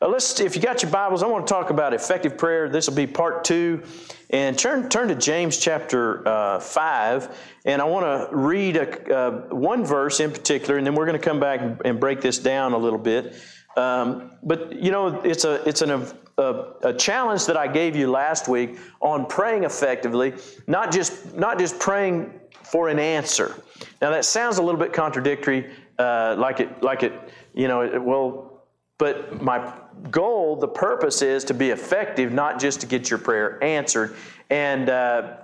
Uh, let's, if you got your Bibles, I want to talk about effective prayer. This will be part two. And turn, turn to James chapter uh, 5. And I want to read a, uh, one verse in particular, and then we're going to come back and break this down a little bit. Um, but, you know, it's, a, it's an, a, a challenge that I gave you last week on praying effectively, not just, not just praying for an answer. Now, that sounds a little bit contradictory, uh, like, it, like it, you know, it, well, but my goal, the purpose is to be effective, not just to get your prayer answered. And uh,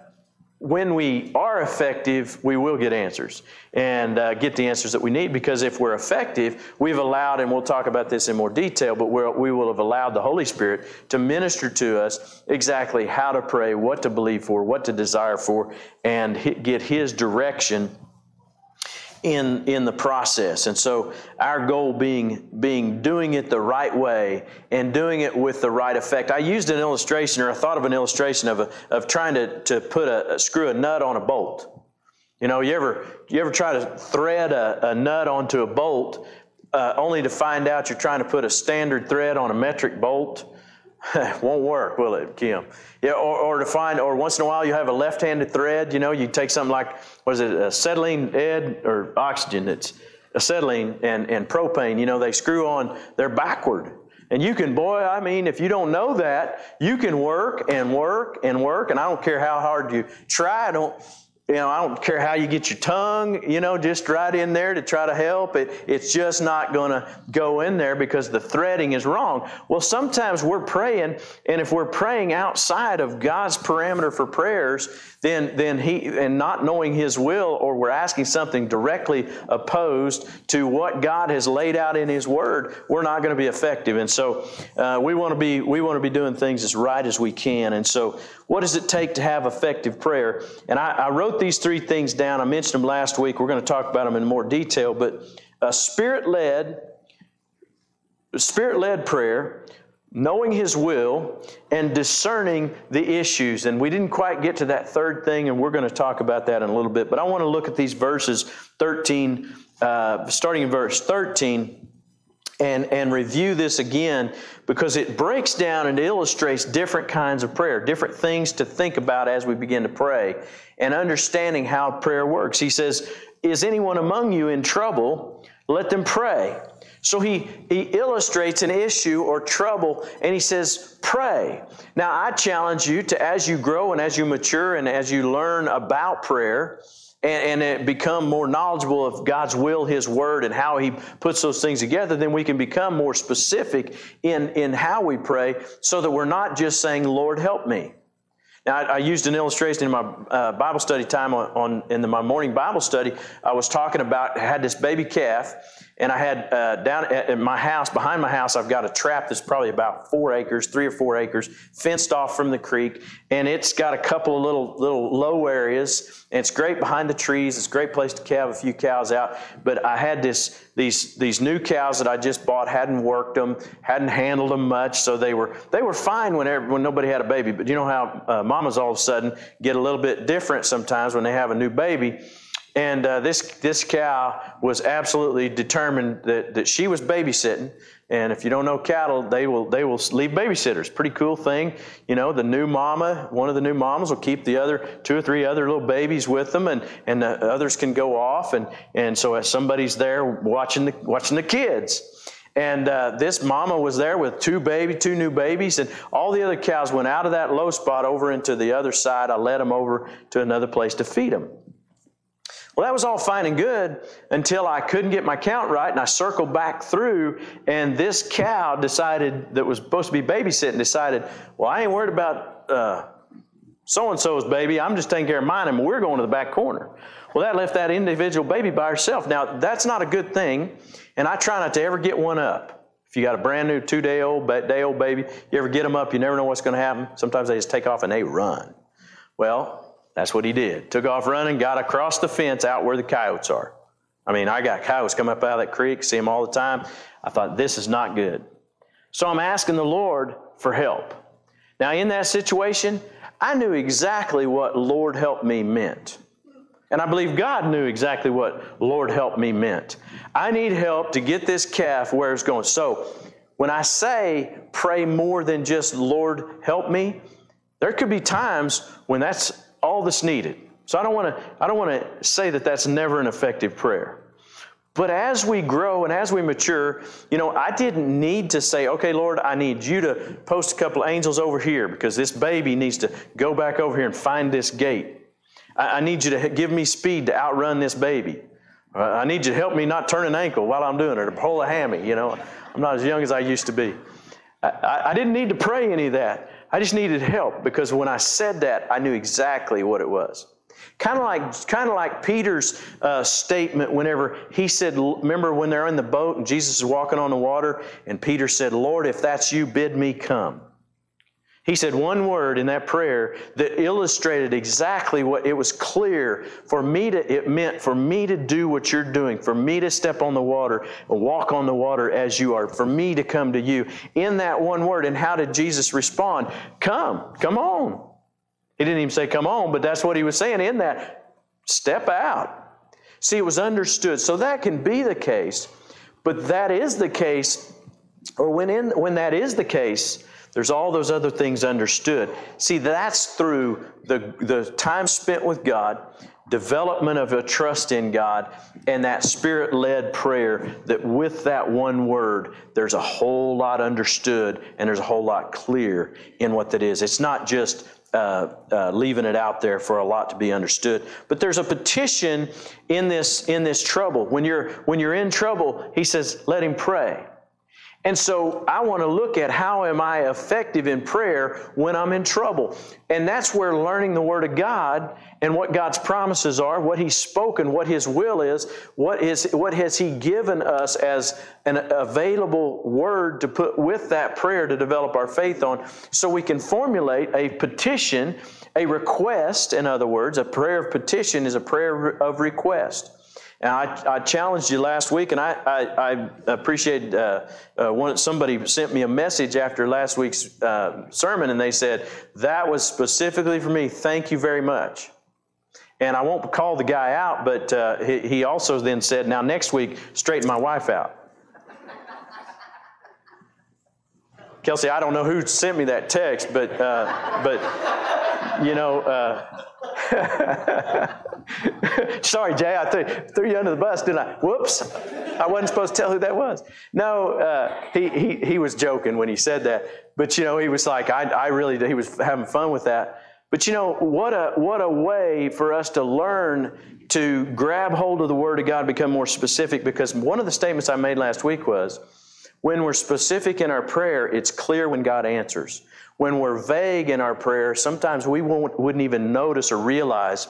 when we are effective, we will get answers and uh, get the answers that we need because if we're effective, we've allowed, and we'll talk about this in more detail, but we will have allowed the Holy Spirit to minister to us exactly how to pray, what to believe for, what to desire for, and get His direction in, in the process. And so our goal being, being doing it the right way and doing it with the right effect. I used an illustration or I thought of an illustration of, a, of trying to, to put a, a screw a nut on a bolt. You know, you ever, you ever try to thread a, a nut onto a bolt uh, only to find out you're trying to put a standard thread on a metric bolt? won't work, will it, Kim? Yeah, or, or to find, or once in a while you have a left-handed thread. You know, you take something like, what is it, acetylene, Ed, or oxygen? It's acetylene and, and propane. You know, they screw on, they're backward. And you can, boy, I mean, if you don't know that, you can work and work and work, and I don't care how hard you try. I don't you know, I don't care how you get your tongue, you know, just right in there to try to help. It, it's just not going to go in there because the threading is wrong. Well, sometimes we're praying, and if we're praying outside of God's parameter for prayers, then, then he, and not knowing His will, or we're asking something directly opposed to what God has laid out in His Word, we're not going to be effective. And so, uh, we want to be, we want to be doing things as right as we can. And so, what does it take to have effective prayer? And I, I wrote these three things down. I mentioned them last week. We're going to talk about them in more detail. But a spirit led, spirit led prayer, knowing His will, and discerning the issues. And we didn't quite get to that third thing, and we're going to talk about that in a little bit. But I want to look at these verses 13, uh, starting in verse 13 and, and review this again because it breaks down and illustrates different kinds of prayer, different things to think about as we begin to pray, and understanding how prayer works. He says, Is anyone among you in trouble? Let them pray. So he, he illustrates an issue or trouble and he says, Pray. Now, I challenge you to, as you grow and as you mature and as you learn about prayer, and, and become more knowledgeable of God's will, His Word, and how He puts those things together, then we can become more specific in, in how we pray so that we're not just saying, Lord, help me. Now, I, I used an illustration in my uh, Bible study time on, on in the, my morning Bible study. I was talking about, I had this baby calf, and I had uh, down at my house, behind my house, I've got a trap that's probably about four acres, three or four acres, fenced off from the creek, and it's got a couple of little little low areas. And it's great behind the trees. It's a great place to calve a few cows out. But I had this these these new cows that I just bought, hadn't worked them, hadn't handled them much, so they were they were fine when when nobody had a baby. But you know how uh, mamas all of a sudden get a little bit different sometimes when they have a new baby. And uh, this, this cow was absolutely determined that, that she was babysitting. And if you don't know cattle, they will, they will leave babysitters. Pretty cool thing. You know, the new mama, one of the new mamas will keep the other two or three other little babies with them, and, and the others can go off. And, and so as somebody's there watching the, watching the kids. And uh, this mama was there with two baby, two new babies, and all the other cows went out of that low spot over into the other side. I led them over to another place to feed them. Well, that was all fine and good until I couldn't get my count right, and I circled back through, and this cow decided that was supposed to be babysitting decided, well, I ain't worried about uh, so and so's baby. I'm just taking care of mine, and we're going to the back corner. Well, that left that individual baby by herself. Now, that's not a good thing, and I try not to ever get one up. If you got a brand new two day old, day old baby, you ever get them up, you never know what's going to happen. Sometimes they just take off and they run. Well, that's what he did. Took off running, got across the fence out where the coyotes are. I mean, I got coyotes come up out of that creek, see them all the time. I thought, this is not good. So I'm asking the Lord for help. Now, in that situation, I knew exactly what Lord help me meant. And I believe God knew exactly what Lord help me meant. I need help to get this calf where it's going. So when I say pray more than just Lord help me, there could be times when that's all that's needed. So I don't want to I don't want to say that that's never an effective prayer. But as we grow and as we mature, you know, I didn't need to say, okay, Lord, I need you to post a couple of angels over here because this baby needs to go back over here and find this gate. I, need you to give me speed to outrun this baby. Uh, I need you to help me not turn an ankle while I'm doing it or pull a hammy. You know, I'm not as young as I used to be. I, I didn't need to pray any of that. I just needed help because when I said that, I knew exactly what it was. Kind of like, kind of like Peter's uh, statement whenever he said, remember when they're in the boat and Jesus is walking on the water, and Peter said, Lord, if that's you, bid me come. He said one word in that prayer that illustrated exactly what it was clear for me to, it meant for me to do what you're doing, for me to step on the water, and walk on the water as you are, for me to come to you. In that one word, and how did Jesus respond? Come, come on. He didn't even say come on, but that's what he was saying in that. Step out. See, it was understood. So that can be the case, but that is the case, or when, in, when that is the case, there's all those other things understood. See, that's through the, the time spent with God, development of a trust in God, and that spirit led prayer that with that one word, there's a whole lot understood and there's a whole lot clear in what that is. It's not just uh, uh, leaving it out there for a lot to be understood. But there's a petition in this in this trouble. When you're when you're in trouble, he says, "Let him pray." And so I want to look at how am I effective in prayer when I'm in trouble. And that's where learning the Word of God and what God's promises are, what He's spoken, what His will is, what is what has He given us as an available word to put with that prayer to develop our faith on, so we can formulate a petition, a request, in other words, a prayer of petition is a prayer of request. And I, I, challenged you last week, and I, I, I appreciate uh, uh, one, somebody sent me a message after last week's uh, sermon, and they said, That was specifically for me. Thank you very much. And I won't call the guy out, but uh, he, he also then said, Now, next week, straighten my wife out. Kelsey, I don't know who sent me that text, but, uh, but you know, uh, Sorry, Jay, I threw, threw, you under the bus, didn't I? Whoops. I wasn't supposed to tell who that was. No, uh, he, he, he was joking when he said that. But, you know, he was like, I, I really, he was having fun with that. But, you know, what a, what a way for us to learn to grab hold of the Word of God, become more specific, because one of the statements I made last week was, when we're specific in our prayer, it's clear when God answers. When we're vague in our prayer, sometimes we wouldn't even notice or realize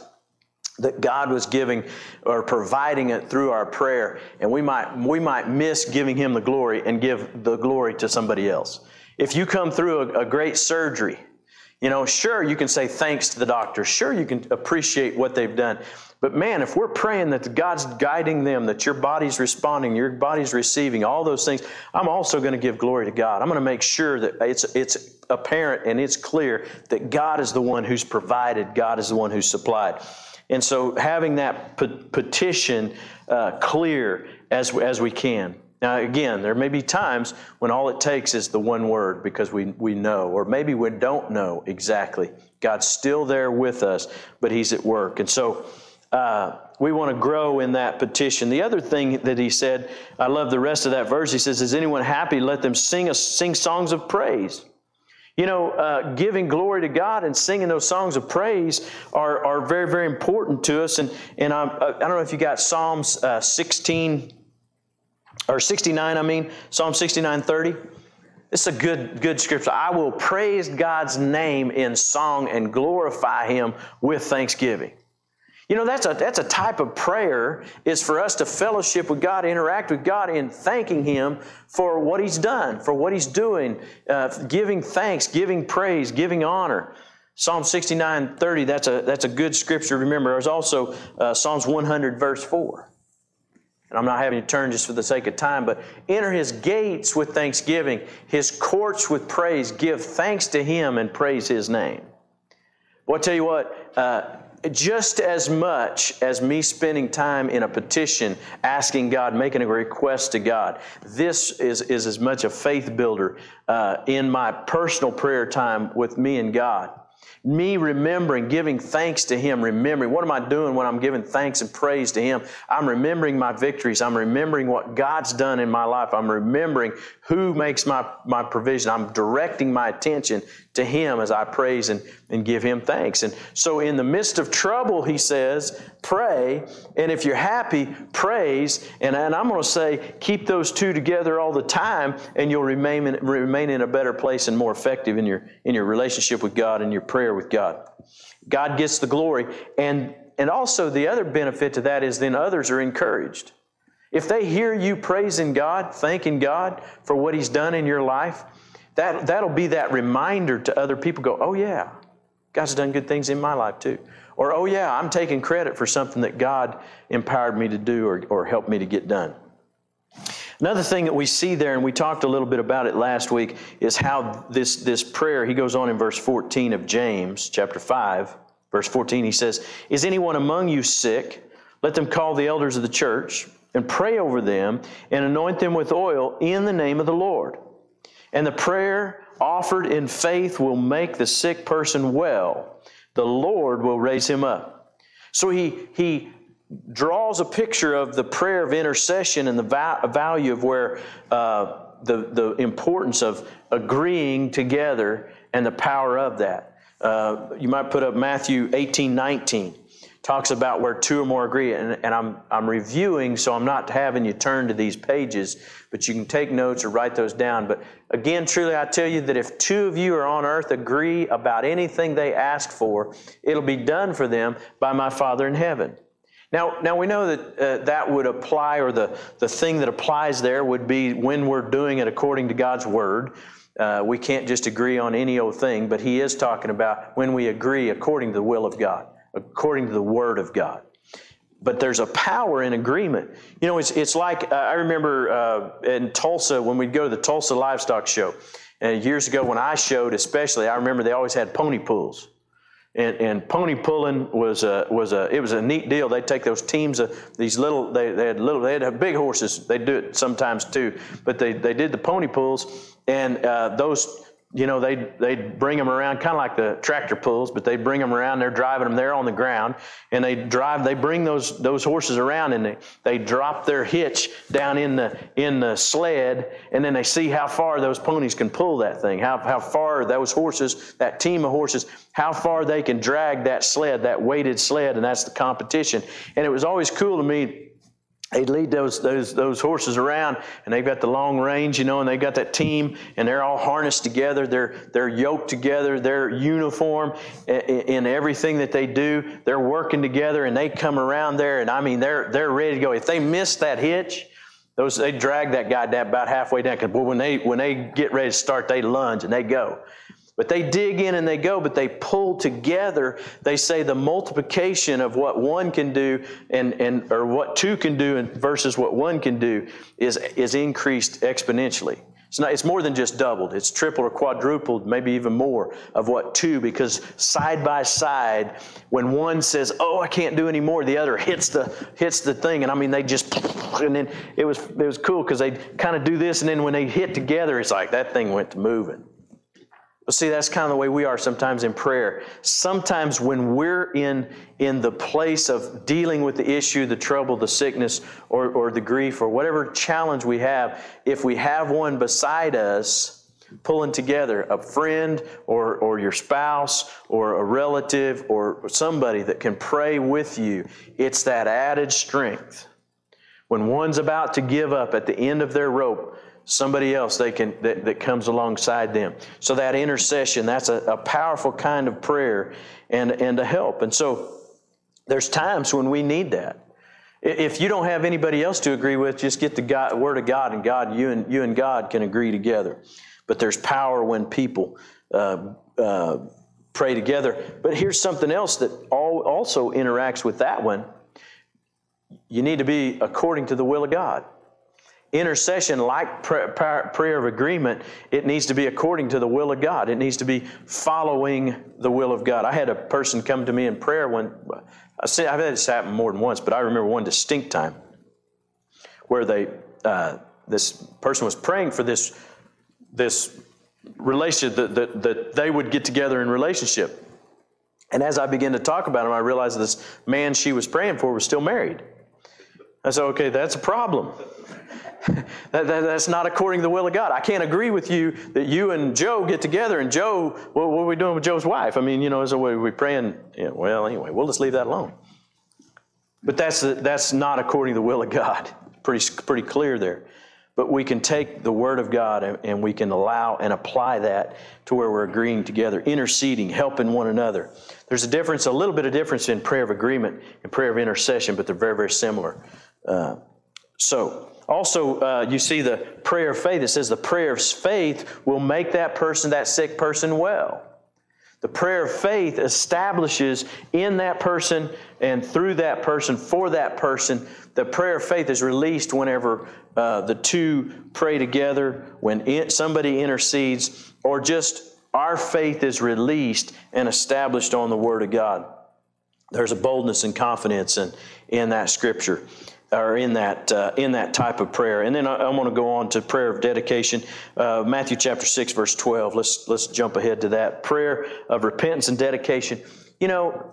that God was giving or providing it through our prayer, and we might we might miss giving Him the glory and give the glory to somebody else. If you come through a, a great surgery, you know, sure you can say thanks to the doctor, sure you can appreciate what they've done, but man, if we're praying that God's guiding them, that your body's responding, your body's receiving, all those things, I'm also going to give glory to God. I'm going to make sure that it's, it's apparent and it's clear that God is the one who's provided, God is the one who's supplied. And so having that petition uh, clear as, as we can. Now, again, there may be times when all it takes is the one word because we, we know, or maybe we don't know exactly. God's still there with us, but He's at work. And so, uh, we want to grow in that petition. The other thing that he said, I love the rest of that verse. He says, "Is anyone happy? Let them sing a, sing songs of praise." You know, uh, giving glory to God and singing those songs of praise are, are very, very important to us. And and I, I don't know if you got Psalms uh, 16 or 69. I mean, Psalm 69, 30. It's a good, good scripture. I will praise God's name in song and glorify Him with thanksgiving. You know, that's a, that's a type of prayer is for us to fellowship with God, interact with God in thanking Him for what He's done, for what He's doing, uh, giving thanks, giving praise, giving honor. Psalm 69, 30, that's a, that's a good scripture. Remember, there's also uh, Psalms 100, verse 4. And I'm not having to turn just for the sake of time, but enter His gates with thanksgiving, His courts with praise. Give thanks to Him and praise His name. Well, I tell you what, uh, just as much as me spending time in a petition, asking God, making a request to God, this is, is as much a faith builder uh, in my personal prayer time with me and God me remembering, giving thanks to Him, remembering what am I doing when I'm giving thanks and praise to Him? I'm remembering my victories. I'm remembering what God's done in my life. I'm remembering who makes my, my provision. I'm directing my attention to Him as I praise and, and give Him thanks. And so, in the midst of trouble, He says, pray. And if you're happy, praise. And, and I'm going to say, keep those two together all the time, and you'll remain in, remain in a better place and more effective in your, in your relationship with God and your prayer with God. God gets the glory. And, and also, the other benefit to that is then others are encouraged. If they hear you praising God, thanking God for what He's done in your life, that, that'll be that reminder to other people go, oh, yeah, God's done good things in my life too. Or, oh, yeah, I'm taking credit for something that God empowered me to do or, or helped me to get done. Another thing that we see there, and we talked a little bit about it last week, is how this, this prayer, he goes on in verse 14 of James, chapter 5, verse 14, he says, Is anyone among you sick? Let them call the elders of the church and pray over them and anoint them with oil in the name of the Lord. And the prayer offered in faith will make the sick person well. The Lord will raise him up. So he, he draws a picture of the prayer of intercession and the va- value of where uh, the, the importance of agreeing together and the power of that. Uh, you might put up Matthew 18 19 talks about where two or more agree. And, and, I'm, I'm reviewing, so I'm not having you turn to these pages, but you can take notes or write those down. But again, truly, I tell you that if two of you are on earth agree about anything they ask for, it'll be done for them by my Father in heaven. Now, now we know that uh, that would apply, or the, the thing that applies there would be when we're doing it according to God's Word. Uh, we can't just agree on any old thing, but He is talking about when we agree according to the will of God according to the Word of God. But there's a power in agreement. You know, it's, it's like uh, I remember uh, in Tulsa when we'd go to the Tulsa Livestock Show. And years ago, when I showed, especially, I remember they always had pony pulls. And, and, pony pulling was a, was a it was a neat deal. They'd take those teams of these little they, they had little they had big horses. They do it sometimes too, but they, they did the pony pulls, and uh, those you know, they'd, they'd bring them around, kind of like the tractor pulls, but they'd bring them around. They're driving them there on the ground, and they drive. They bring those those horses around, and they, they drop their hitch down in the in the sled, and then they see how far those ponies can pull that thing, how how far those horses, that team of horses, how far they can drag that sled, that weighted sled, and that's the competition. And it was always cool to me they'd lead those, those, those horses around and they've got the long range, you know, and they've got that team and they're all harnessed together. They're, they're yoked together. They're uniform in everything that they do. They're working together and they come around there and I mean, they're, they're ready to go. If they miss that hitch, those, they drag that guy down about halfway down because when they, when they get ready to start, they lunge and they go. But they dig in and they go, but they pull together. They say the multiplication of what one can do and, and or what two can do versus what one can do is, is increased exponentially. It's, not, it's more than just doubled. It's tripled or quadrupled, maybe even more of what two, because side by side, when one says, "Oh, I can't do anymore," the other hits the hits the thing, and I mean they just, and then it was it was cool because they kind of do this, and then when they hit together, it's like that thing went to moving. See, that's kind of the way we are sometimes in prayer. Sometimes when we're in, in the place of dealing with the issue, the trouble, the sickness, or, or the grief, or whatever challenge we have, if we have one beside us, pulling together a friend or, or your spouse or a relative or somebody that can pray with you, it's that added strength. When one's about to give up at the end of their rope, somebody else they can that, that comes alongside them. So that intercession that's a, a powerful kind of prayer and and to help. And so there's times when we need that. If you don't have anybody else to agree with just get the God, word of god and god you and you and god can agree together. But there's power when people uh, uh, pray together. But here's something else that all, also interacts with that one. You need to be according to the will of god intercession, like prayer of agreement, it needs to be according to the will of God. It needs to be following the will of God. I had a person come to me in prayer when I've had this happen more than once, but I remember one distinct time where they uh, this person was praying for this this relationship that, that, that they would get together in relationship. And as I began to talk about him, I realized this man she was praying for was still married. I said, okay, that's a problem. that, that, that's not according to the will of God. I can't agree with you that you and Joe get together and Joe, well, what are we doing with Joe's wife? I mean, you know, so we, we praying, yeah, well, anyway, we'll just leave that alone. But that's, that's not according to the will of God. Pretty, pretty clear there. But we can take the Word of God and, and we can allow and apply that to where we're agreeing together, interceding, helping one another. There's a difference, a little bit of difference in prayer of agreement and prayer of intercession, but they're very, very similar. Uh, so, also, uh, you see the prayer of faith. It says the prayer of faith will make that person, that sick person, well. The prayer of faith establishes in that person and through that person, for that person, the prayer of faith is released whenever uh, the two pray together, when it, somebody intercedes, or just our faith is released and established on the Word of God. There's a boldness and confidence in, in that scripture or in that uh, in that type of prayer. And then I, I want to go on to prayer of dedication, uh, Matthew chapter six, verse twelve. Let's let's jump ahead to that prayer of repentance and dedication. You know,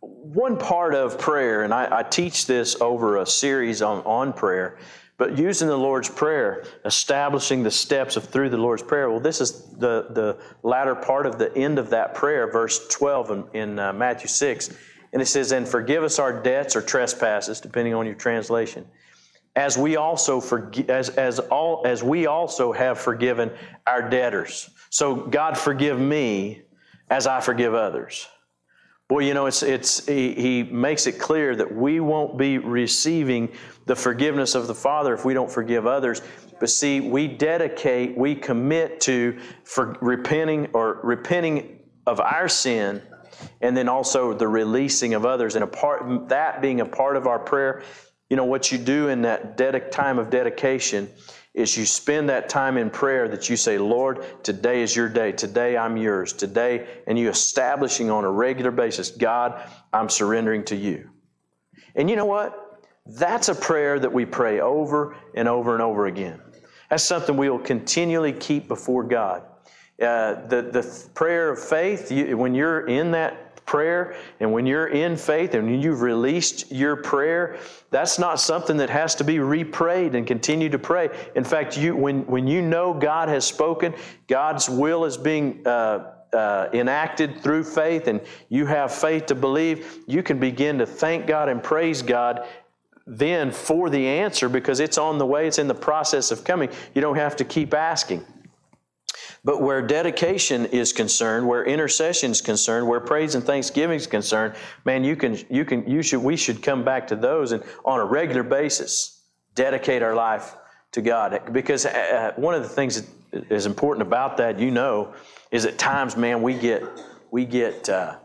one part of prayer, and I, I teach this over a series on on prayer. But using the Lord's Prayer, establishing the steps of through the Lord's Prayer. Well, this is the, the latter part of the end of that prayer, verse 12 in, in uh, Matthew 6 and it says, And forgive us our debts or trespasses, depending on your translation, as we also forgive, as, as, all, as we also have forgiven our debtors. So, God, forgive me as I forgive others. Boy, you know, it's, it's, he, he makes it clear that we won't be receiving the forgiveness of the Father if we don't forgive others. But see, we dedicate, we commit to for repenting or repenting of our sin and then also the releasing of others. And a part, that being a part of our prayer, you know, what you do in that time of dedication is you spend that time in prayer that you say, Lord, today is your day. Today I'm yours. Today, and you establishing on a regular basis, God, I'm surrendering to you. And you know what? That's a prayer that we pray over and over and over again. That's something we will continually keep before God. Uh, the, the prayer of faith, you, when you're in that prayer and when you're in faith and you've released your prayer, that's not something that has to be reprayed and continue to pray. In fact, you, when, when you know God has spoken, God's will is being uh, uh, enacted through faith, and you have faith to believe, you can begin to thank God and praise God then for the answer because it's on the way, it's in the process of coming. You don't have to keep asking. But where dedication is concerned, where intercession is concerned, where praise and thanksgiving is concerned, man, you can, you can, you should, we should come back to those and on a regular basis dedicate our life to God. Because uh, one of the things that is important about that, you know, is at times, man, we get, we get, uh,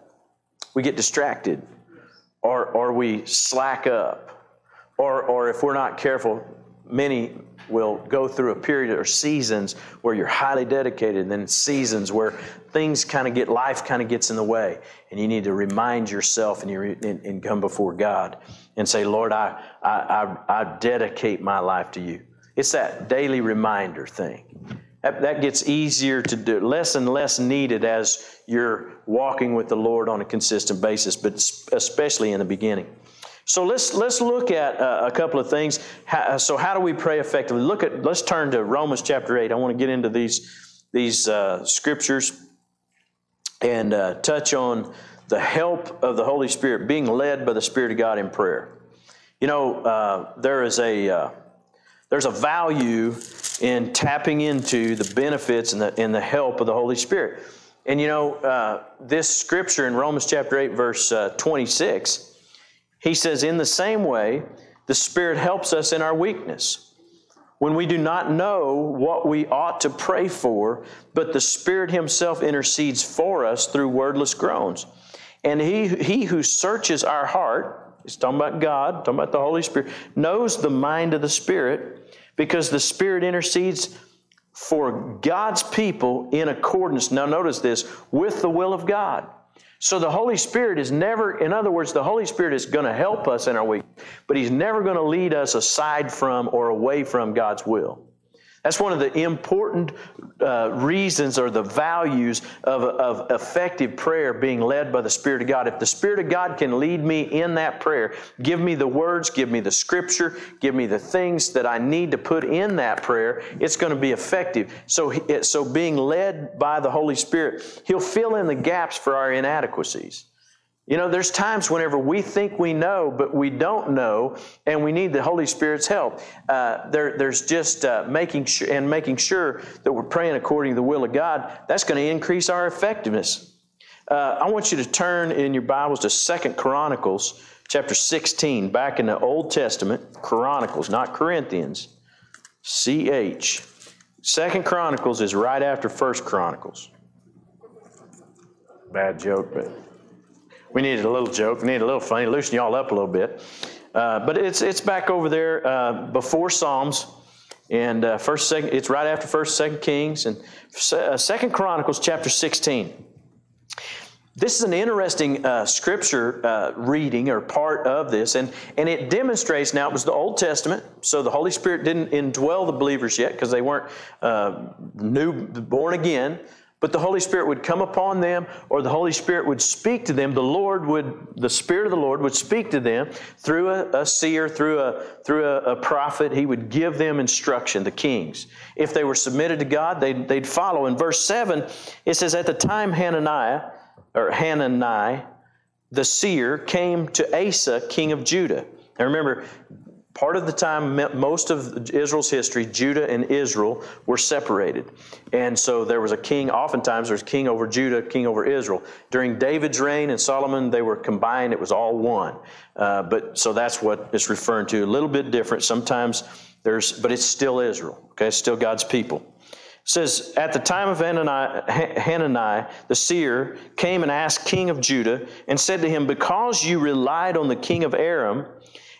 we get distracted, or, or we slack up, or, or if we're not careful, many will go through a period or seasons where you're highly dedicated, and then seasons where things kind of get, life kind of gets in the way. And you need to remind yourself and, you and, and come before God and say, Lord, I, I, I, I dedicate my life to you. It's that daily reminder thing. That, that gets easier to do, less and less needed as you're walking with the Lord on a consistent basis, but especially in the beginning. So let's let's look at uh, a couple of things. How, so how do we pray effectively? Look at let's turn to Romans chapter eight. I want to get into these these uh, scriptures and uh, touch on the help of the Holy Spirit, being led by the Spirit of God in prayer. You know, uh, there is a uh, there's a value in tapping into the benefits and the, and the help of the Holy Spirit. And you know, uh, this scripture in Romans chapter 8, verse uh, 26, he says, In the same way, the Spirit helps us in our weakness. When we do not know what we ought to pray for, but the Spirit Himself intercedes for us through wordless groans. And He, he who searches our heart, He's talking about God, talking about the Holy Spirit, knows the mind of the Spirit, because the Spirit intercedes for God's people in accordance, now notice this, with the will of God. So the Holy Spirit is never, in other words, the Holy Spirit is going to help us in our week, but He's never going to lead us aside from or away from God's will. That's one of the important uh, reasons or the values of, of effective prayer being led by the Spirit of God. If the Spirit of God can lead me in that prayer, give me the words, give me the scripture, give me the things that I need to put in that prayer, it's going to be effective. So, so being led by the Holy Spirit, He'll fill in the gaps for our inadequacies. You know, there's times whenever we think we know, but we don't know, and we need the Holy Spirit's help. Uh, there, there's just uh, making sure and making sure that we're praying according to the will of God. That's going to increase our effectiveness. Uh, I want you to turn in your Bibles to Second Chronicles chapter 16, back in the Old Testament. Chronicles, not Corinthians. C H. Second Chronicles is right after First Chronicles. Bad joke, but we needed a little joke. We needed a little funny, loosen y'all up a little bit. Uh, but it's it's back over there uh, before Psalms, and uh, first second. It's right after First, Second Kings, and uh, Second Chronicles chapter sixteen. This is an interesting uh, scripture uh, reading or part of this, and, and it demonstrates now it was the Old Testament, so the Holy Spirit didn't indwell the believers yet because they weren't new born again but the Holy Spirit would come upon them, or the Holy Spirit would speak to them. The Lord would, the Spirit of the Lord would speak to them through a, a seer, through a through a, a, prophet. He would give them instruction, the kings. If they were submitted to God, they'd, they'd follow. In verse 7, it says, At the time Hananiah, or Hanani, the seer, came to Asa, king of Judah. Now remember, Part of the time, most of Israel's history, Judah and Israel were separated. And so there was a king, oftentimes there's king over Judah, king over Israel. During David's reign and Solomon, they were combined, it was all one. Uh, but so that's what it's referring to. A little bit different. Sometimes there's, but it's still Israel, okay? It's still God's people. It says, At the time of Hanani, the seer came and Asa king of Judah and said to him, Because you relied on the king of Aram,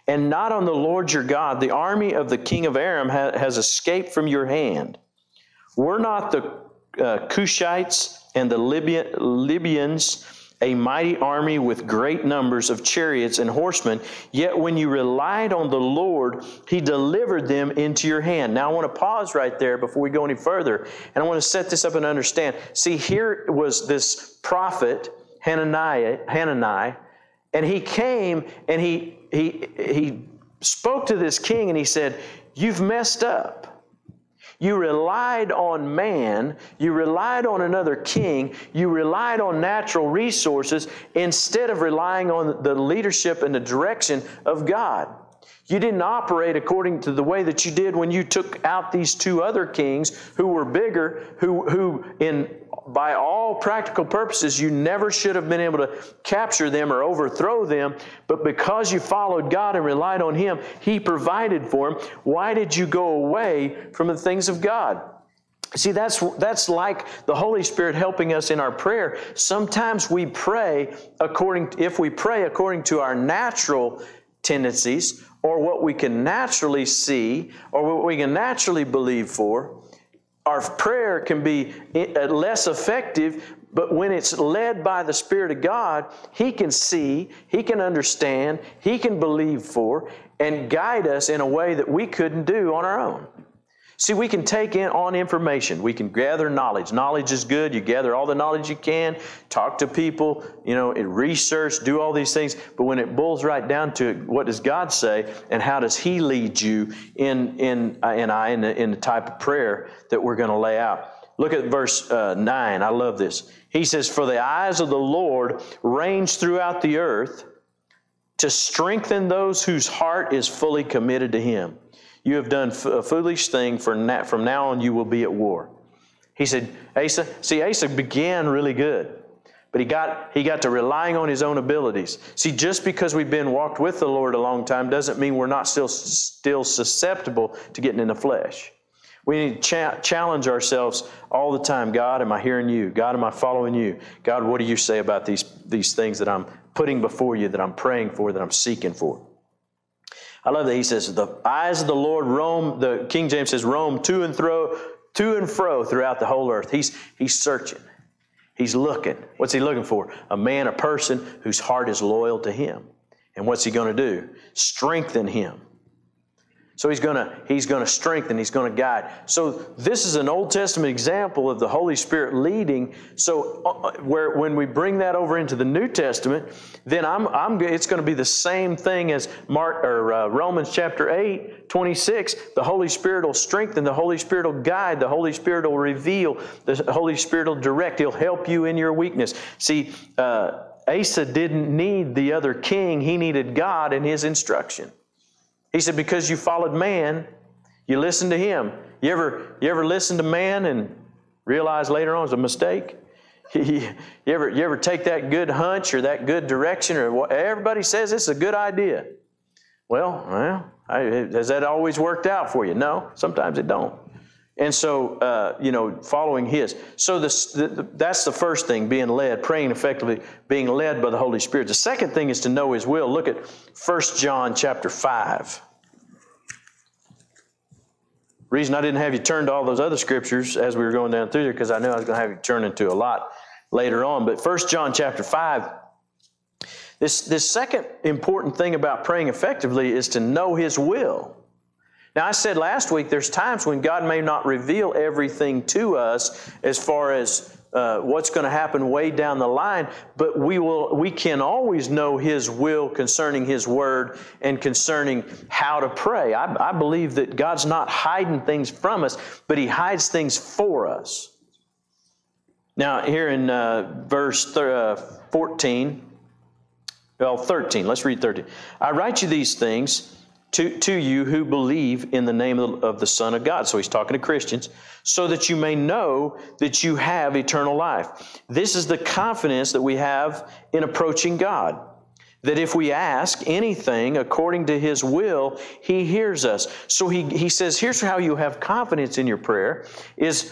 and not on the Lord your God. The army of the king of Aram ha- has escaped from your hand. Were not the uh, Cushites and the Libyan, Libyans a mighty army with great numbers of chariots and horsemen? Yet when you relied on the Lord, he delivered them into your hand. Now I want to pause right there before we go any further, and I want to set this up and understand. See, here was this prophet, Hananiah, Hananiah and he came and he, he, he spoke to this king and he said, You've messed up. You relied on man, you relied on another king, you relied on natural resources instead of relying on the leadership and the direction of God. You didn't operate according to the way that you did when you took out these two other kings who were bigger, who, who in by all practical purposes, you never should have been able to capture them or overthrow them. But because you followed God and relied on Him, He provided for them. Why did you go away from the things of God? See, that's, that's like the Holy Spirit helping us in our prayer. Sometimes we pray according, if we pray according to our natural tendencies, or what we can naturally see, or what we can naturally believe for, our prayer can be uh, less effective, but when it's led by the Spirit of God, He can see, He can understand, He can believe for, and guide us in a way that we couldn't do on our own. See, we can take in on information. We can gather knowledge. Knowledge is good. You gather all the knowledge you can, talk to people, you know, research, do all these things. But when it boils right down to it, what does God say and how does He lead you in, in, uh, in, I, in, the, in the type of prayer that we're going to lay out? Look at verse uh, 9. I love this. He says, For the eyes of the Lord range throughout the earth to strengthen those whose heart is fully committed to Him. You have done a foolish thing. For from now on, you will be at war. He said, Asa, see, Asa began really good, but he got, he got to relying on his own abilities. See, just because we've been walked with the Lord a long time doesn't mean we're not still, still susceptible to getting in the flesh. We need to cha- challenge ourselves all the time. God, am I hearing you? God, am I following you? God, what do you say about these, these things that I'm putting before you, that I'm praying for, that I'm seeking for? I love that he says, the eyes of the Lord roam, the King James says, roam to and fro, to and fro throughout the whole earth. He's, he's searching. He's looking. What's he looking for? A man, a person whose heart is loyal to him. And what's he going to do? Strengthen him. So he's going to he's going to strengthen, he's going to guide. So this is an Old Testament example of the Holy Spirit leading. So uh, uh, where when we bring that over into the New Testament, then I'm, I'm it's going to be the same thing as Mark or uh, Romans chapter 8, 26. The Holy Spirit will strengthen, the Holy Spirit will guide, the Holy Spirit will reveal, the Holy Spirit will direct. He'll help you in your weakness. See, uh, Asa didn't need the other king, he needed God and his instruction. He said, Because you followed man, you listened to him. You ever, you ever listen to man and realize later on it's a mistake? you, ever, you ever take that good hunch or that good direction or what, everybody says it's a good idea? Well, well, I, has that always worked out for you? No, sometimes it don't. And so, uh, you know, following His. So this, the, that's the first thing, being led, praying effectively, being led by the Holy Spirit. The second thing is to know His will. Look at 1 John chapter 5. Reason I didn't have you turn to all those other scriptures as we were going down through there, because I knew I was going to have you turn into a lot later on. But 1 John chapter 5, this, this second important thing about praying effectively is to know His will. Now, I said last week there's times when God may not reveal everything to us as far as uh, what's going to happen way down the line, but we will we can always know His will concerning His Word and concerning how to pray. I, I believe that God's not hiding things from us, but He hides things for us. Now, here in uh, verse th- uh, 14, well, 13, let's read 13. I write you these things to, to you who believe in the name of the Son of God. So he's talking to Christians, so that you may know that you have eternal life. This is the confidence that we have in approaching God. That if we ask anything according to His will, He hears us. So he, he says, here's how you have confidence in your prayer is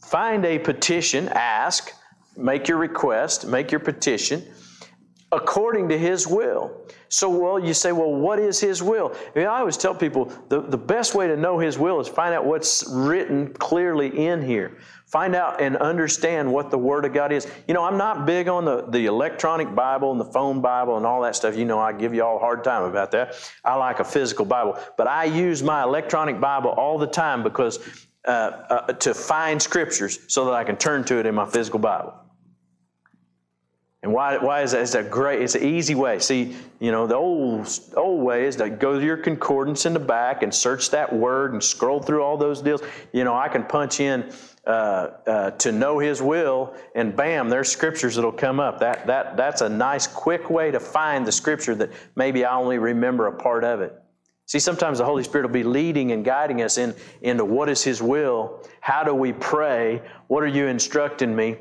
find a petition, ask, make your request, make your petition according to His will. So, well, you say, well, what is His will? I, mean, I always tell people the, the best way to know His will is find out what's written clearly in here. Find out and understand what the Word of God is. You know, I'm not big on the, the electronic Bible and the phone Bible and all that stuff. You know, I give you all a hard time about that. I like a physical Bible. But I use my electronic Bible all the time because uh, uh, to find scriptures so that I can turn to it in my physical Bible. And why, why is that? It's a great, it's an easy way. See, you know, the old, old way is to go to your concordance in the back and search that word and scroll through all those deals. You know, I can punch in uh, uh, to know His will, and bam, there's scriptures that'll come up. That, that, that's a nice, quick way to find the scripture that maybe I only remember a part of it. See, sometimes the Holy Spirit will be leading and guiding us in, into what is His will, how do we pray, what are you instructing me?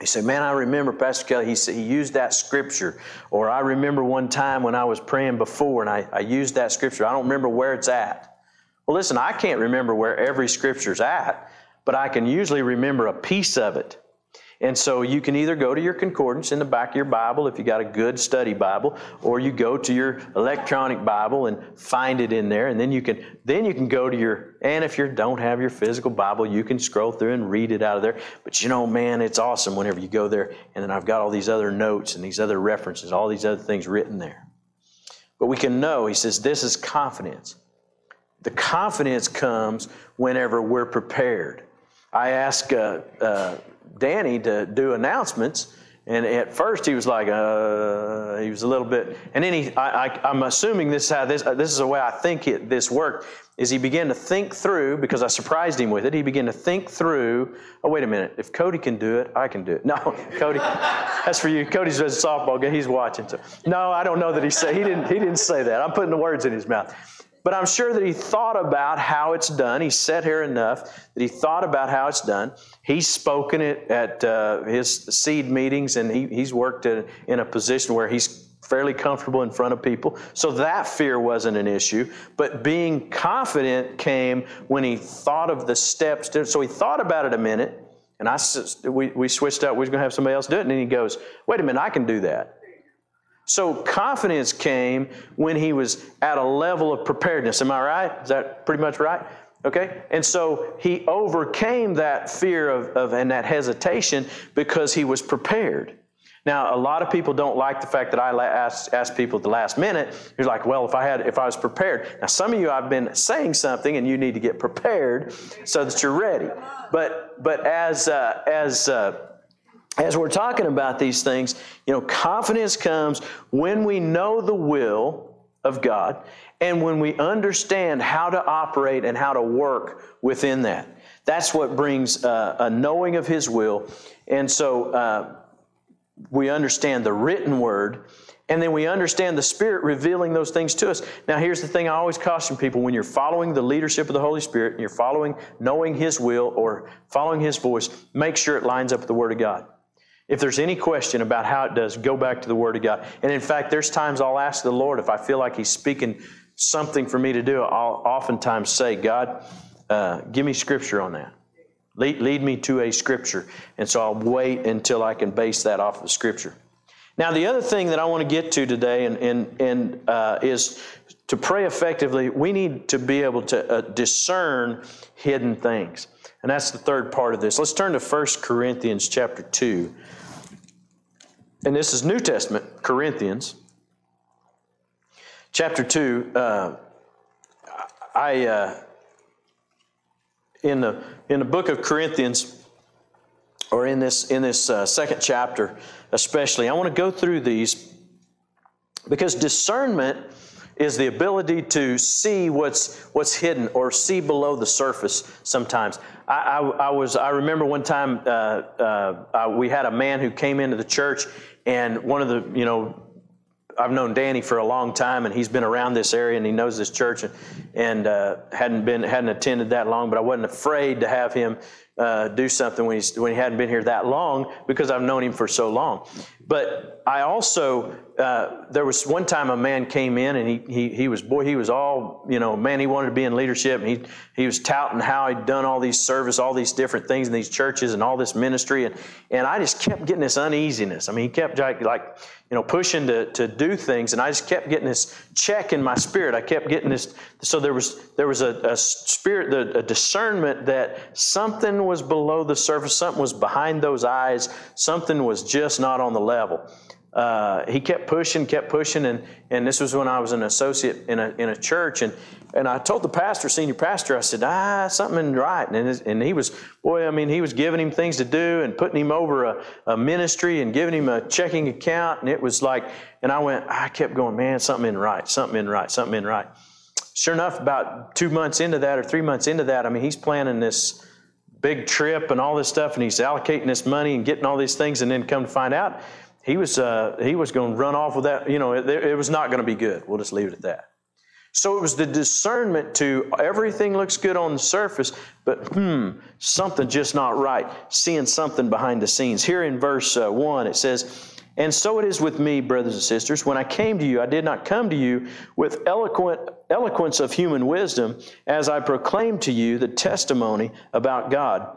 He said, Man, I remember Pastor Kelly, he, said, he used that scripture. Or I remember one time when I was praying before and I, I used that scripture. I don't remember where it's at. Well, listen, I can't remember where every scripture's at, but I can usually remember a piece of it. And so you can either go to your concordance in the back of your Bible if you got a good study Bible, or you go to your electronic Bible and find it in there, and then you can then you can go to your and if you don't have your physical Bible, you can scroll through and read it out of there. But you know, man, it's awesome whenever you go there, and then I've got all these other notes and these other references, all these other things written there. But we can know, he says, this is confidence. The confidence comes whenever we're prepared. I ask uh, uh, Danny to do announcements. And at first he was like, uh, he was a little bit, and then he, I, am assuming this is how this, uh, this is the way I think it, this worked, is he began to think through, because I surprised him with it, he began to think through, oh, wait a minute, if Cody can do it, I can do it. No, Cody, that's for you. Cody's a softball guy, he's watching. So. No, I don't know that he said, he didn't, he didn't say that. I'm putting the words in his mouth. But I'm sure that he thought about how it's done. He sat here enough that he thought about how it's done. He's spoken it at uh, his seed meetings, and he, he's worked in, in a position where he's fairly comfortable in front of people. So that fear wasn't an issue. But being confident came when he thought of the steps. To, so he thought about it a minute, and I we, we switched out. We are going to have somebody else do it, and he goes, "Wait a minute, I can do that." So confidence came when he was at a level of preparedness. Am I right? Is that pretty much right? Okay? And so he overcame that fear of, of and that hesitation because he was prepared. Now, a lot of people don't like the fact that I ask, ask people at the last minute. You're like, well, if I had, if I was prepared. Now, some of you, I've been saying something, and you need to get prepared so that you're ready. But, but as, uh, as, uh, as we're talking about these things, you know, confidence comes when we know the will of God and when we understand how to operate and how to work within that. That's what brings uh, a knowing of His will. And so uh, we understand the written word, and then we understand the Spirit revealing those things to us. Now, here's the thing I always caution people when you're following the leadership of the Holy Spirit and you're following, knowing His will or following His voice, make sure it lines up with the Word of God. If there's any question about how it does, go back to the Word of God. And in fact, there's times I'll ask the Lord if I feel like He's speaking something for me to do. I'll oftentimes say, God, uh, give me scripture on that. Lead, lead me to a scripture. And so I'll wait until I can base that off of scripture. Now, the other thing that I want to get to today and, and, and uh, is to pray effectively, we need to be able to uh, discern hidden things. And that's the third part of this. Let's turn to 1 Corinthians chapter 2. And this is New Testament, Corinthians. Chapter 2. Uh, I, uh, in the in the book of Corinthians, or in this in this uh, second chapter, especially, I want to go through these because discernment is the ability to see what's what's hidden or see below the surface. Sometimes I, I, I was I remember one time uh, uh, we had a man who came into the church, and one of the you know I've known Danny for a long time, and he's been around this area, and he knows this church, and, and uh, hadn't been hadn't attended that long. But I wasn't afraid to have him uh, do something when he's when he hadn't been here that long because I've known him for so long. But I also uh, there was one time a man came in and he, he he was boy he was all you know man he wanted to be in leadership and he he was touting how he'd done all these service all these different things in these churches and all this ministry and and I just kept getting this uneasiness. I mean he kept like, like you know pushing to to do things and I just kept getting this check in my spirit. I kept getting this so there was there was a, a spirit a discernment that something was below the surface something was behind those eyes something was just not on the level level. Uh, he kept pushing, kept pushing, and, and this was when I was an associate in a, in a church. And, and I told the pastor, senior pastor, I said, ah, something right. And, his, and he was, boy, I mean, he was giving him things to do and putting him over a, a ministry and giving him a checking account. And it was like, and I went, I kept going, man, something ain't right, something ain't right, something ain't right. Sure enough, about two months into that or three months into that, I mean, he's planning this big trip and all this stuff, and he's allocating this money and getting all these things, and then come to find out, he was uh, he was going to run off with that. You know, it, it was not going to be good. We'll just leave it at that. So it was the discernment to everything looks good on the surface, but hmm, something just not right. Seeing something behind the scenes. Here in verse uh, one, it says. And so it is with me, brothers and sisters. When I came to you, I did not come to you with eloquent eloquence of human wisdom, as I proclaimed to you the testimony about God.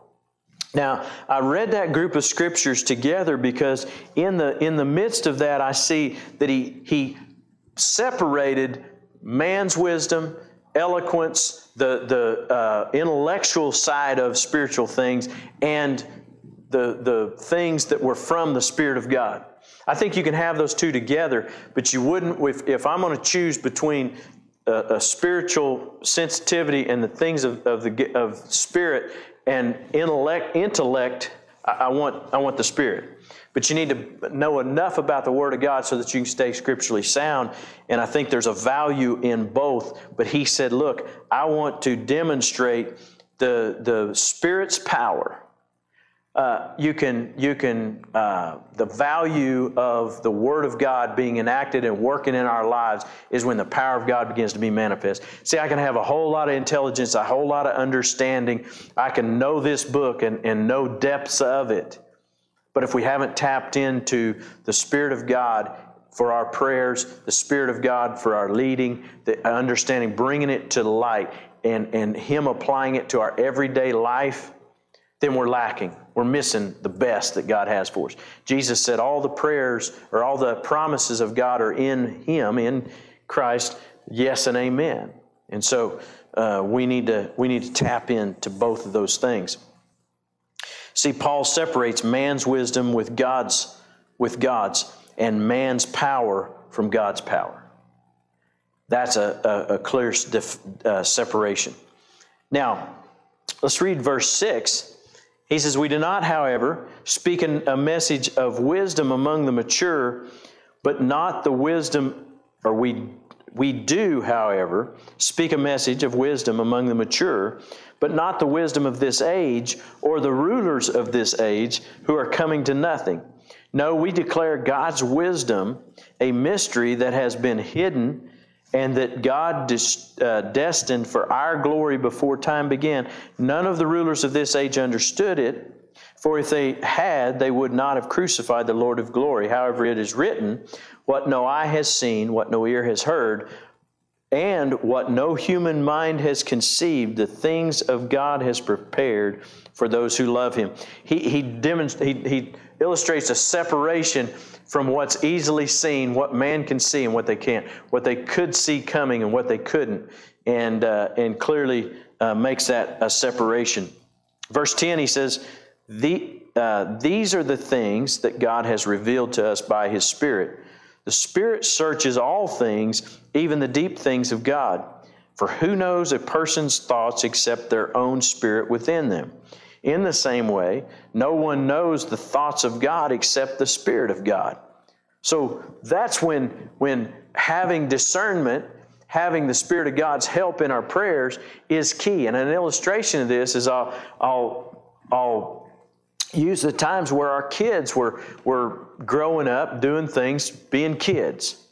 Now, I read that group of scriptures together because in the, in the midst of that, I see that he, he separated man's wisdom, eloquence, the, the uh, intellectual side of spiritual things, and the, the things that were from the Spirit of God. I think you can have those two together, but you wouldn't, if, if I'm going to choose between a, a, spiritual sensitivity and the things of, of, the, of spirit and intellect, intellect I, I, want, I want the Spirit. But you need to know enough about the Word of God so that you can stay scripturally sound. And I think there's a value in both. But he said, Look, I want to demonstrate the, the Spirit's power uh, you can, you can uh, the value of the Word of God being enacted and working in our lives is when the power of God begins to be manifest. See, I can have a whole lot of intelligence, a whole lot of understanding. I can know this book and, and know depths of it. But if we haven't tapped into the Spirit of God for our prayers, the Spirit of God for our leading, the understanding, bringing it to light, and, and Him applying it to our everyday life, then we're lacking. We're missing the best that God has for us. Jesus said all the prayers or all the promises of God are in Him, in Christ, yes and amen. And so uh, we, need to, we need to tap into both of those things. See, Paul separates man's wisdom with God's, with God's and man's power from God's power. That's a, a, a clear dif, uh, separation. Now, let's read verse 6. He says, We do not, however, speak a message of wisdom among the mature, but not the wisdom, or we, we do, however, speak a message of wisdom among the mature, but not the wisdom of this age or the rulers of this age who are coming to nothing. No, we declare God's wisdom, a mystery that has been hidden and that God dis, uh, destined for our glory before time began. None of the rulers of this age understood it, for if they had, they would not have crucified the Lord of glory. However, it is written, What no eye has seen, what no ear has heard, and what no human mind has conceived, the things of God has prepared for those who love Him. He, he, demonst- he, he illustrates a separation from what's easily seen, what man can see and what they can't, what they could see coming and what they couldn't, and, uh, and clearly uh, makes that a separation. Verse 10, he says, the, uh, These are the things that God has revealed to us by His Spirit. The Spirit searches all things, even the deep things of God. For who knows a person's thoughts except their own spirit within them? In the same way, no one knows the thoughts of God except the Spirit of God. So that's when, when having discernment, having the Spirit of God's help in our prayers is key. And an illustration of this is I'll, I'll, I'll use the times where our kids were, were growing up, doing things, being kids.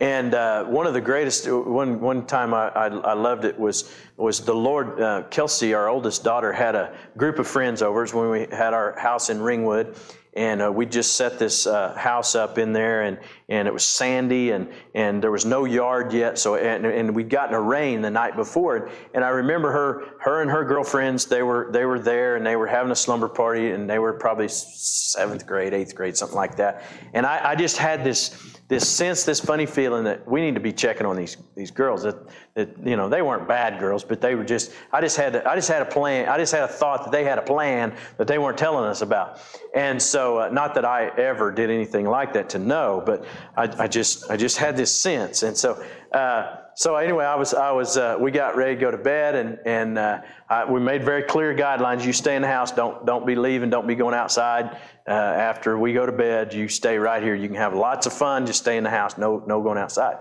And uh, one of the greatest, one, one time I, I, I loved it was, was the Lord, uh, Kelsey, our oldest daughter, had a group of friends over when we had our house in Ringwood. And uh, we just set this uh, house up in there and, and it was sandy and, and there was no yard yet. So and, and we'd gotten a rain the night before. And i remember her her and her girlfriends they were they were there and they were having a slumber party and they were probably seventh grade eighth grade something like that. And i, I just had this this sense, this funny feeling that we need to be checking on these these girls. That, that you know they weren't bad girls, but they were just. I just had I just had a plan. I just had a thought that they had a plan that they weren't telling us about. And so, uh, not that I ever did anything like that to know, but I, I just I just had this sense. And so. Uh, so anyway, I was, I was, uh, we got ready to go to bed, and and uh, I, we made very clear guidelines. You stay in the house. Don't don't be leaving. Don't be going outside. Uh, after we go to bed, you stay right here. You can have lots of fun. Just stay in the house. No no going outside.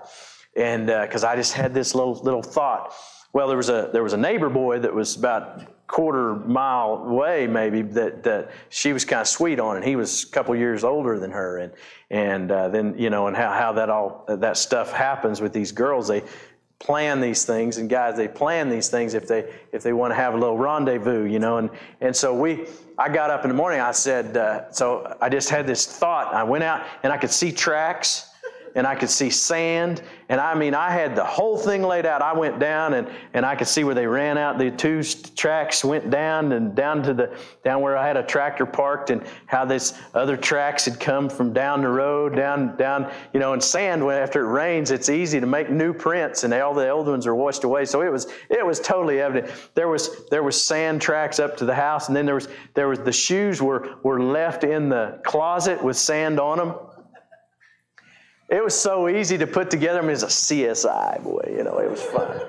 And because uh, I just had this little little thought. Well, there was a there was a neighbor boy that was about quarter mile away maybe that, that she was kind of sweet on and he was a couple years older than her and and uh, then you know and how, how that all that stuff happens with these girls they plan these things and guys they plan these things if they if they want to have a little rendezvous you know and and so we i got up in the morning i said uh, so i just had this thought i went out and i could see tracks and I could see sand. And I mean, I had the whole thing laid out. I went down and, and I could see where they ran out. The two tracks went down and down to the, down where I had a tractor parked and how this other tracks had come from down the road, down, down, you know, and sand when after it rains, it's easy to make new prints and all the old ones are washed away. So it was, it was totally evident. There was, there was sand tracks up to the house and then there was, there was, the shoes were, were left in the closet with sand on them. It was so easy to put together. I mean, it's a CSI, boy, you know, it was fun.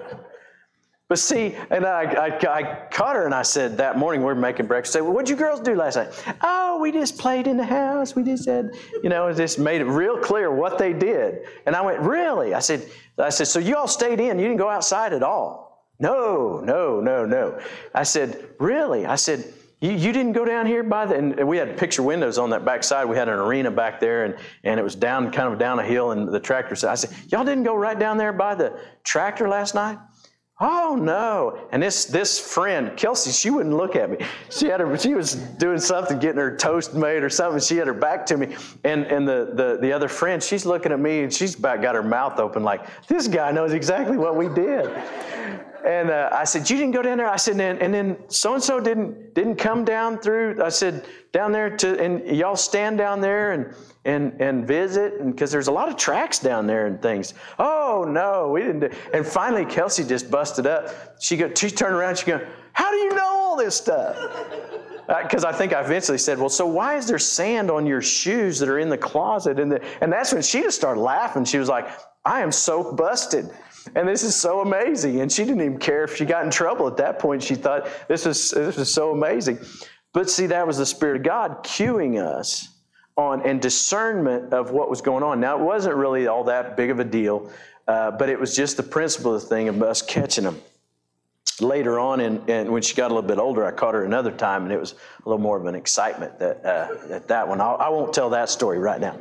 But see, and I, I, I, caught her and I said that morning we were making breakfast. I said, well, what'd you girls do last night? Oh, we just played in the house. We just said, you know, just made it real clear what they did. And I went, really? I said, I said, so you all stayed in. You didn't go outside at all. No, no, no, no. I said, really? I said, You, you didn't go down here by the, and we had picture windows on that back side. We had an arena back there, and, and it was down, kind of down a hill, and the tractor said, I said, Y'all didn't go right down there by the tractor last night? Oh no! And this this friend, Kelsey, she wouldn't look at me. She had her, she was doing something, getting her toast made or something. She had her back to me, and and the the the other friend, she's looking at me, and she's about got her mouth open like this guy knows exactly what we did. And uh, I said, "You didn't go down there." I said, "And, and then so and so didn't didn't come down through." I said, "Down there to and y'all stand down there and and and visit and because there's a lot of tracks down there and things." Oh no, we didn't. Do. And finally, Kelsey just busted up. She go, she turned around. She go, "How do you know all this stuff?" Because uh, I think I eventually said, "Well, so why is there sand on your shoes that are in the closet?" And the, and that's when she just started laughing. She was like, "I am so busted." And this is so amazing. And she didn't even care if she got in trouble at that point. She thought this was, this was so amazing. But see, that was the Spirit of God cueing us on and discernment of what was going on. Now, it wasn't really all that big of a deal, uh, but it was just the principle of the thing of us catching them. Later on, and, and when she got a little bit older, I caught her another time, and it was a little more of an excitement that uh, at that one. I'll, I will not tell that story right now,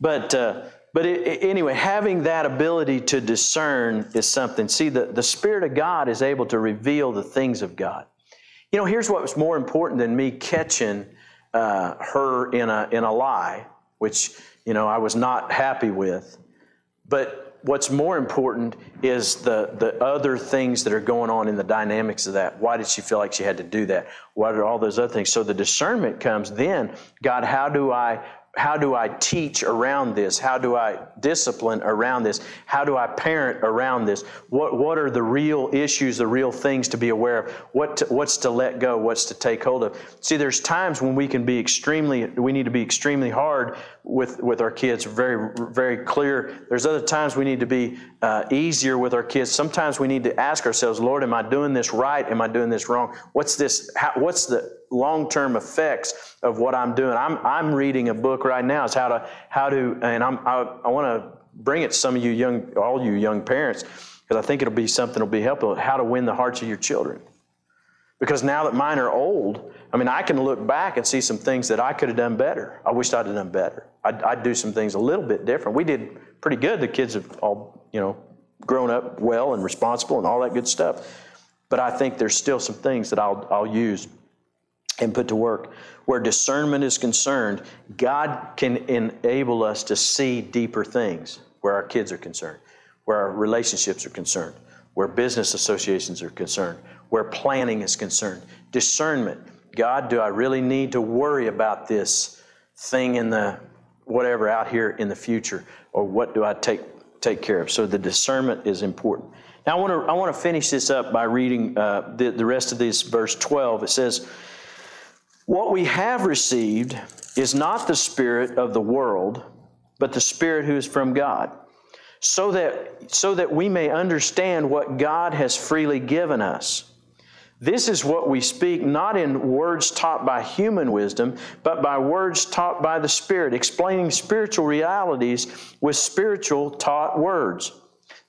but uh, but it, anyway, having that ability to discern is something. See, the, the Spirit of God is able to reveal the things of God. You know, here's what was more important than me catching uh, her in a, in a lie, which, you know, I was not happy with. But what's more important is the, the other things that are going on in the dynamics of that. Why did she feel like she had to do that? What are all those other things? So the discernment comes then God, how do I how do I teach around this? How do I discipline around this? How do I parent around this? What, what are the real issues, the real things to be aware of? What to, what's to let go? What's to take hold of? See, there's times when we can be extremely, we need to be extremely hard with, with our kids, very, very clear. There's other times we need to be uh, easier with our kids. Sometimes we need to ask ourselves, Lord, am I doing this right? Am I doing this wrong? What's this, how, what's the, long-term effects of what I'm doing. I'm, I'm reading a book right now. It's how to how to and I'm, I, I want to bring it to some of you young, all you young parents, because I think it'll be something that'll be helpful. How to win the hearts of your children. Because now that mine are old, I mean, I can look back and see some things that I could have done better. I wished I'd have done better. I'd, I'd do some things a little bit different. We did pretty good. The kids have all, you know, grown up well and responsible and all that good stuff. But I think there's still some things that I'll, I'll use and put to work. Where discernment is concerned, God can enable us to see deeper things where our kids are concerned, where our relationships are concerned, where business associations are concerned, where planning is concerned. Discernment. God, do I really need to worry about this thing in the whatever out here in the future? Or what do I take take care of? So the discernment is important. Now I want to I want to finish this up by reading uh, the, the rest of this verse 12. It says, what we have received is not the Spirit of the world, but the Spirit who is from God, so that, so that we may understand what God has freely given us. This is what we speak, not in words taught by human wisdom, but by words taught by the Spirit, explaining spiritual realities with spiritual taught words.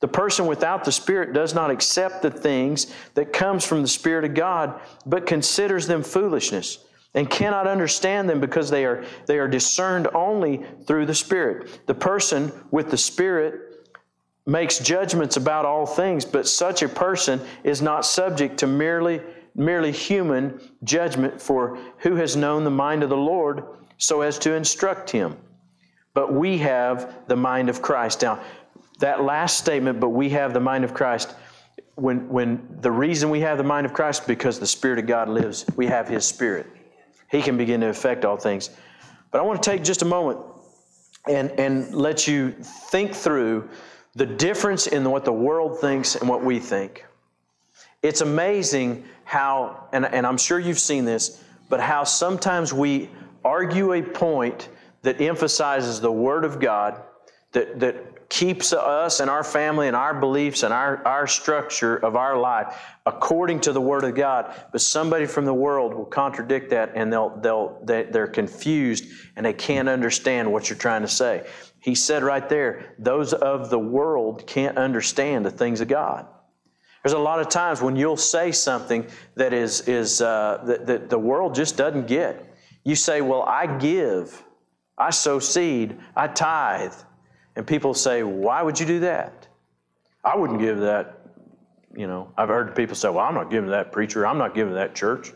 The person without the Spirit does not accept the things that comes from the Spirit of God, but considers them foolishness and cannot understand them because they are, they are discerned only through the Spirit. The person with the Spirit makes judgments about all things, but such a person is not subject to merely, merely human judgment, for who has known the mind of the Lord so as to instruct him? But we have the mind of Christ. Now, that last statement, but we have the mind of Christ, when, when the reason we have the mind of Christ because the Spirit of God lives, we have His Spirit. He can begin to affect all things. But I want to take just a moment and, and let you think through the difference in what the world thinks and what we think. It's amazing how, and, and I'm sure you've seen this, but how sometimes we argue a point that emphasizes the Word of God, that, that keeps us and our family and our beliefs and our, our structure of our life according to the Word of God. But somebody from the world will contradict that and they'll, they'll, they, they're confused and they can't understand what you're trying to say. He said right there, those of the world can't understand the things of God. There's a lot of times when you'll say something that is, is uh, that, that the world just doesn't get. You say, Well, I give, I sow seed, I tithe. And people say, Why would you do that? I wouldn't give that. You know, I've heard people say, Well, I'm not giving that preacher, I'm not giving that church.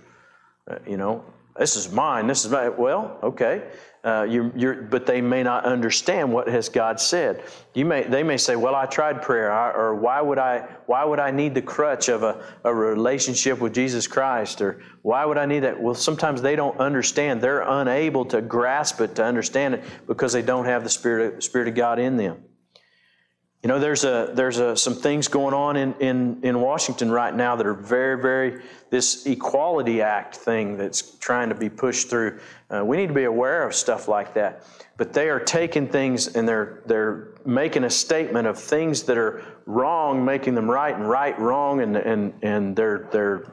Uh, you know, this is mine. This is my, well, okay. Uh, you, but they may not understand what has God said. You may, they may say, "Well, I tried prayer," or "Why would I? Why would I need the crutch of a, a relationship with Jesus Christ?" Or "Why would I need that?" Well, sometimes they don't understand. They're unable to grasp it, to understand it, because they don't have the Spirit, Spirit of God in them. You know, there's a there's a, some things going on in, in, in Washington right now that are very very this Equality Act thing that's trying to be pushed through. Uh, we need to be aware of stuff like that. But they are taking things and they're they're making a statement of things that are wrong, making them right, and right wrong, and and and they're they're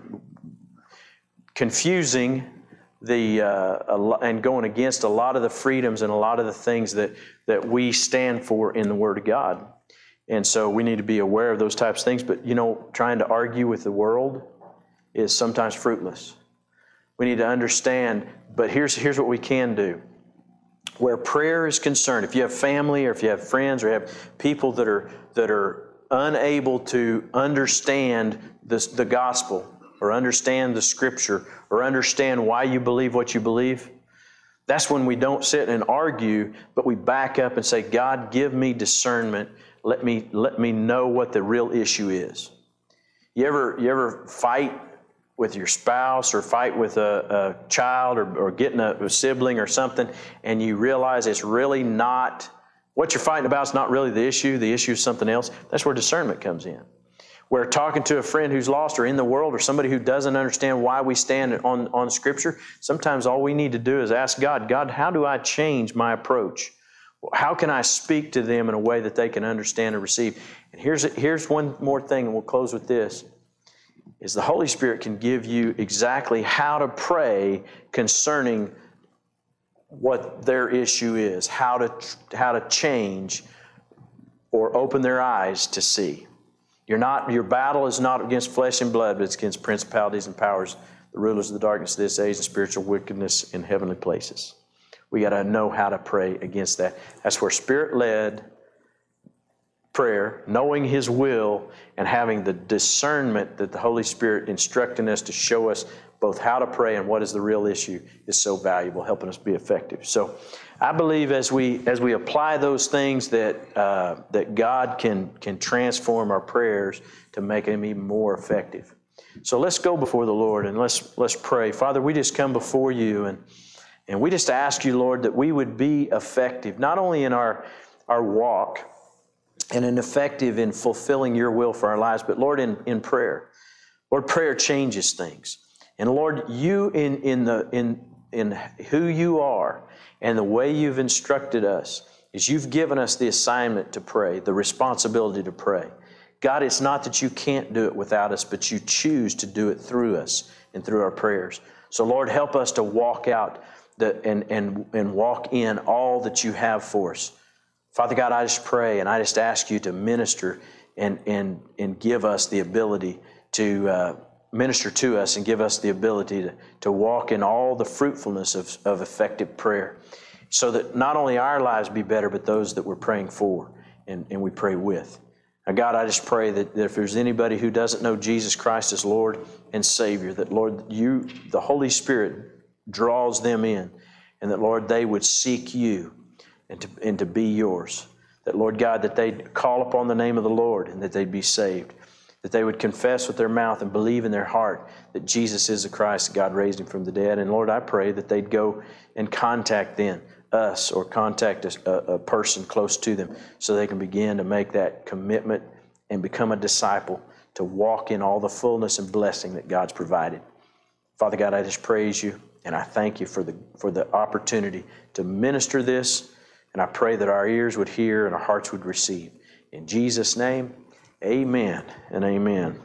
confusing the uh, and going against a lot of the freedoms and a lot of the things that that we stand for in the Word of God. And so we need to be aware of those types of things. But, you know, trying to argue with the world is sometimes fruitless. We need to understand, but here's, here's what we can do. Where prayer is concerned, if you have family or if you have friends or you have people that are, that are unable to understand the, the gospel or understand the scripture or understand why you believe what you believe, that's when we don't sit and argue, but we back up and say, God, give me discernment let me, let me know what the real issue is. You ever, you ever fight with your spouse or fight with a, a child or, or getting a, a sibling or something, and you realize it's really not what you're fighting about is not really the issue, the issue is something else. That's where discernment comes in. Where talking to a friend who's lost or in the world or somebody who doesn't understand why we stand on, on Scripture, sometimes all we need to do is ask God, God, how do I change my approach? How can I speak to them in a way that they can understand and receive? And here's, here's one more thing, and we'll close with this is the Holy Spirit can give you exactly how to pray concerning what their issue is, how to, how to change or open their eyes to see. You're not, your battle is not against flesh and blood, but it's against principalities and powers, the rulers of the darkness of this age, and spiritual wickedness in heavenly places. We got to know how to pray against that. That's where spirit led prayer, knowing His will, and having the discernment that the Holy Spirit instructing us to show us both how to pray and what is the real issue is so valuable, helping us be effective. So, I believe as we as we apply those things that uh, that God can can transform our prayers to make them even more effective. So let's go before the Lord and let's let's pray. Father, we just come before you and. And we just ask you, Lord, that we would be effective, not only in our, our walk and an effective in fulfilling your will for our lives, but Lord, in, in prayer. Lord, prayer changes things. And Lord, you in, in, the, in, in who you are and the way you've instructed us is you've given us the assignment to pray, the responsibility to pray. God, it's not that you can't do it without us, but you choose to do it through us and through our prayers. So, Lord, help us to walk out and, and, and walk in all that you have for us. Father God, I just pray and I just ask you to minister and, and, and give us the ability to uh, minister to us and give us the ability to, to walk in all the fruitfulness of, of effective prayer so that not only our lives be better, but those that we're praying for and, and we pray with. Now, God, I just pray that, that if there's anybody who doesn't know Jesus Christ as Lord and Savior, that Lord, you, the Holy Spirit, draws them in, and that, Lord, they would seek you and to, and to be yours. That, Lord God, that they'd call upon the name of the Lord and that they'd be saved. That they would confess with their mouth and believe in their heart that Jesus is the Christ, God raised him from the dead. And Lord, I pray that they'd go and contact then us or contact a, a person close to them so they can begin to make that commitment and become a disciple to walk in all the fullness and blessing that God's provided. Father God, I just praise you. And I thank you for the, for the opportunity to minister this. And I pray that our ears would hear and our hearts would receive. In Jesus' name, amen and amen.